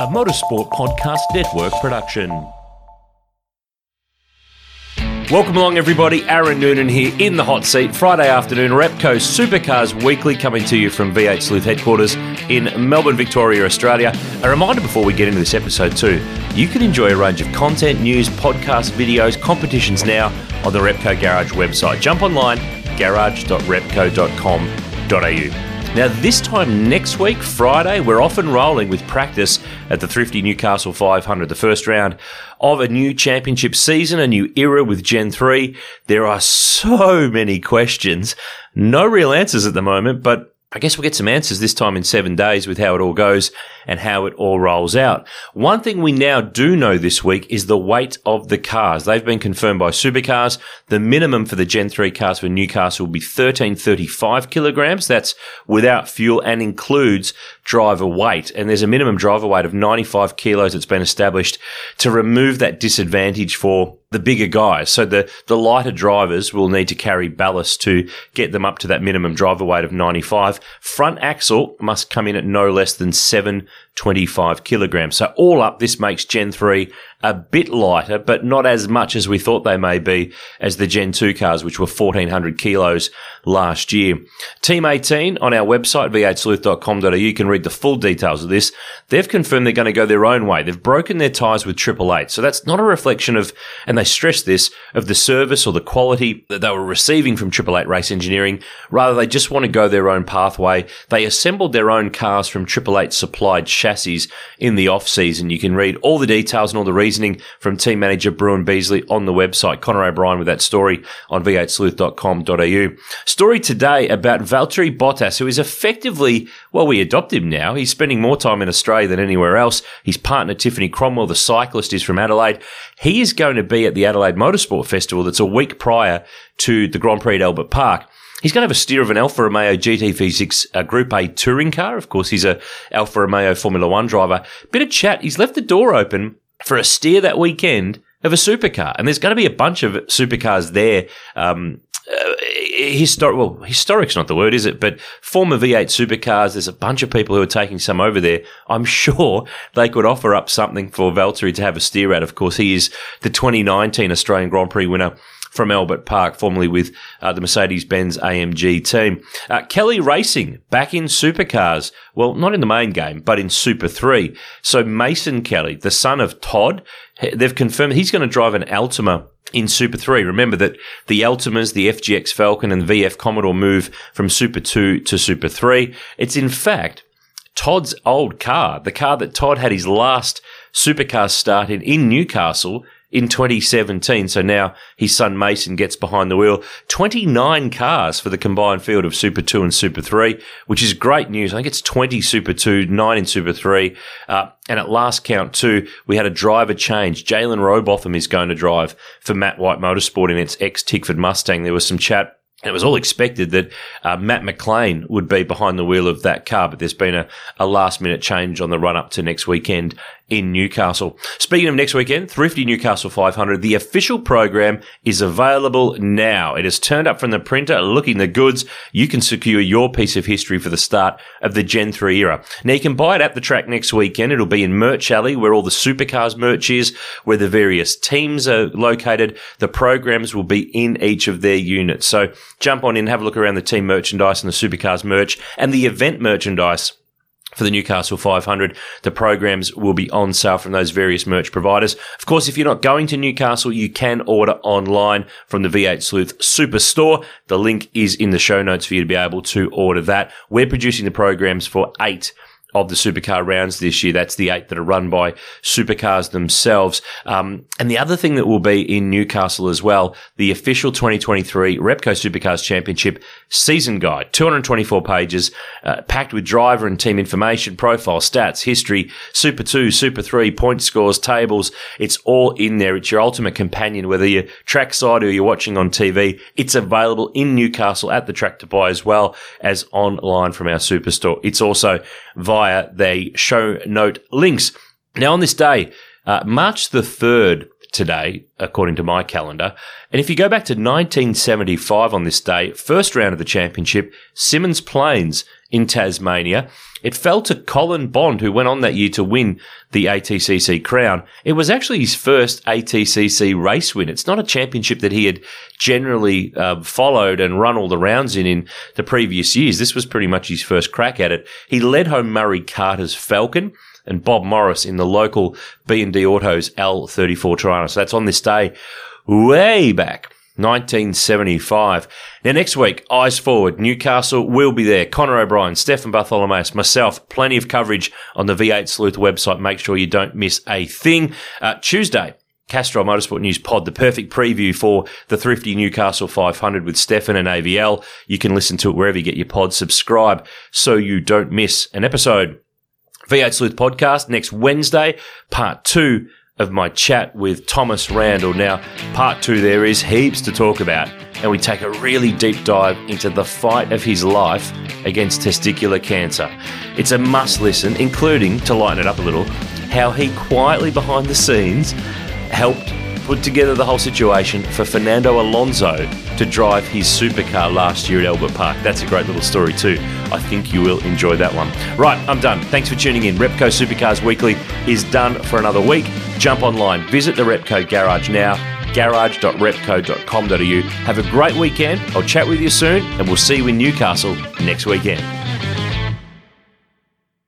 a Motorsport Podcast Network production. Welcome along, everybody. Aaron Noonan here in the hot seat. Friday afternoon, Repco Supercars Weekly coming to you from V8 Sleuth headquarters in Melbourne, Victoria, Australia. A reminder before we get into this episode, too, you can enjoy a range of content, news, podcasts, videos, competitions now on the Repco Garage website. Jump online, garage.repco.com.au. Now, this time next week, Friday, we're off and rolling with practice at the Thrifty Newcastle 500, the first round of a new championship season, a new era with Gen 3. There are so many questions, no real answers at the moment, but I guess we'll get some answers this time in seven days with how it all goes and how it all rolls out. One thing we now do know this week is the weight of the cars. They've been confirmed by Supercars. The minimum for the Gen 3 cars for Newcastle will be 1335 kilograms. That's without fuel and includes driver weight. And there's a minimum driver weight of 95 kilos that's been established to remove that disadvantage for the bigger guys. So the, the lighter drivers will need to carry ballast to get them up to that minimum driver weight of 95. Front axle must come in at no less than 725 kilograms. So all up, this makes Gen 3 a bit lighter, but not as much as we thought they may be as the Gen 2 cars, which were 1400 kilos last year. Team 18 on our website, v8sleuth.com.au, you can read the full details of this. They've confirmed they're going to go their own way. They've broken their ties with Triple Eight. So that's not a reflection of, and they stress this, of the service or the quality that they were receiving from Triple Eight Race Engineering. Rather, they just want to go their own pathway. They assembled their own cars from Triple Eight supplied chassis in the off season. You can read all the details and all the reasoning from team manager Bruin Beasley on the website. Connor O'Brien with that story on v8sleuth.com.au. Story today about Valtteri Bottas, who is effectively, well, we adopt him now. He's spending more time in Australia than anywhere else. His partner, Tiffany Cromwell, the cyclist, is from Adelaide. He is going to be at the Adelaide Motorsport Festival that's a week prior to the Grand Prix at Albert Park. He's going to have a steer of an Alfa Romeo GT V6 uh, Group A touring car. Of course, he's a Alfa Romeo Formula One driver. Bit of chat. He's left the door open for a steer that weekend of a supercar, and there's going to be a bunch of supercars there. Um, uh, historic, well, historic's not the word, is it? But former V8 supercars, there's a bunch of people who are taking some over there. I'm sure they could offer up something for Valtteri to have a steer at. Of course, he is the 2019 Australian Grand Prix winner from Albert Park, formerly with uh, the Mercedes Benz AMG team. Uh, Kelly Racing back in supercars. Well, not in the main game, but in Super 3. So Mason Kelly, the son of Todd, they've confirmed he's going to drive an Altima in Super 3. Remember that the Altimas, the FGX Falcon and VF Commodore move from Super 2 to Super 3. It's in fact Todd's old car, the car that Todd had his last supercar start in in Newcastle in 2017. So now his son Mason gets behind the wheel. 29 cars for the combined field of Super 2 and Super 3, which is great news. I think it's 20 Super 2, 9 in Super 3. Uh, and at last count too, we had a driver change. Jaylyn Robotham is going to drive for Matt White Motorsport in its ex Tickford Mustang. There was some chat it was all expected that uh, Matt McLean would be behind the wheel of that car, but there's been a, a last minute change on the run up to next weekend in Newcastle. Speaking of next weekend, Thrifty Newcastle 500, the official program is available now. It has turned up from the printer, looking the goods. You can secure your piece of history for the start of the Gen 3 era. Now you can buy it at the track next weekend. It'll be in Merch Alley, where all the supercars merch is, where the various teams are located. The programs will be in each of their units. So jump on in, have a look around the team merchandise and the supercars merch and the event merchandise for the Newcastle 500. The programs will be on sale from those various merch providers. Of course, if you're not going to Newcastle, you can order online from the V8 Sleuth Superstore. The link is in the show notes for you to be able to order that. We're producing the programs for eight of the supercar rounds this year. That's the eight that are run by supercars themselves. Um, and the other thing that will be in Newcastle as well, the official 2023 Repco Supercars Championship season guide, 224 pages, uh, packed with driver and team information, profile, stats, history, Super 2, Super 3, point scores, tables. It's all in there. It's your ultimate companion, whether you're trackside or you're watching on TV. It's available in Newcastle at the track to buy as well as online from our superstore. It's also via the show note links. Now, on this day, uh, March the 3rd, today, according to my calendar. And if you go back to 1975 on this day, first round of the championship, Symmons Plains in Tasmania, It fell to Colin Bond, who went on that year to win the ATCC crown. It was actually his first ATCC race win. It's not a championship that he had generally uh, followed and run all the rounds in in the previous years. This was pretty much his first crack at it. He led home Murray Carter's Falcon and Bob Morris in the local B&D Autos L34 Torana. So that's on this day way back 1975. Now, next week, eyes forward. Newcastle will be there. Connor O'Brien, Stefan Bartholomaeus, myself, plenty of coverage on the V8 Sleuth website. Make sure you don't miss a thing. Uh, Tuesday, Castrol Motorsport News Pod, the perfect preview for the Thrifty Newcastle 500 with Stefan and AVL. You can listen to it wherever you get your pods. Subscribe so you don't miss an episode. V8 Sleuth podcast next Wednesday, part two of my chat with Thomas Randall. Now, part two, there is heaps to talk about, and we take a really deep dive into the fight of his life against testicular cancer. It's a must listen, including, to lighten it up a little, how he quietly behind the scenes helped put together the whole situation for Fernando Alonso to drive his supercar last year at Albert Park. That's a great little story, too. I think you will enjoy that one. Right, I'm done. Thanks for tuning in. Repco Supercars Weekly is done for another week. Jump online, visit the Repco Garage now, garage.repco.com.au. Have a great weekend. I'll chat with you soon, and we'll see you in Newcastle next weekend.